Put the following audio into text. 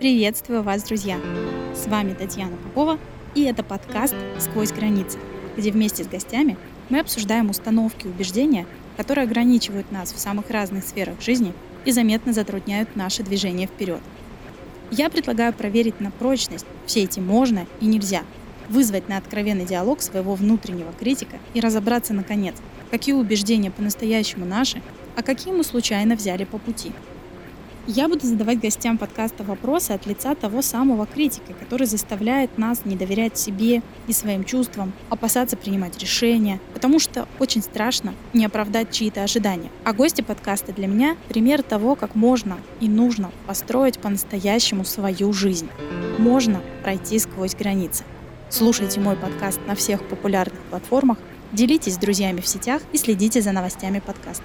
Приветствую вас, друзья! С вами Татьяна Попова, и это подкаст «Сквозь границы», где вместе с гостями мы обсуждаем установки и убеждения, которые ограничивают нас в самых разных сферах жизни и заметно затрудняют наше движение вперед. Я предлагаю проверить на прочность все эти «можно» и «нельзя», вызвать на откровенный диалог своего внутреннего критика и разобраться, наконец, какие убеждения по-настоящему наши, а какие мы случайно взяли по пути – я буду задавать гостям подкаста вопросы от лица того самого критика, который заставляет нас не доверять себе и своим чувствам, опасаться принимать решения, потому что очень страшно не оправдать чьи-то ожидания. А гости подкаста для меня — пример того, как можно и нужно построить по-настоящему свою жизнь. Можно пройти сквозь границы. Слушайте мой подкаст на всех популярных платформах, делитесь с друзьями в сетях и следите за новостями подкаста.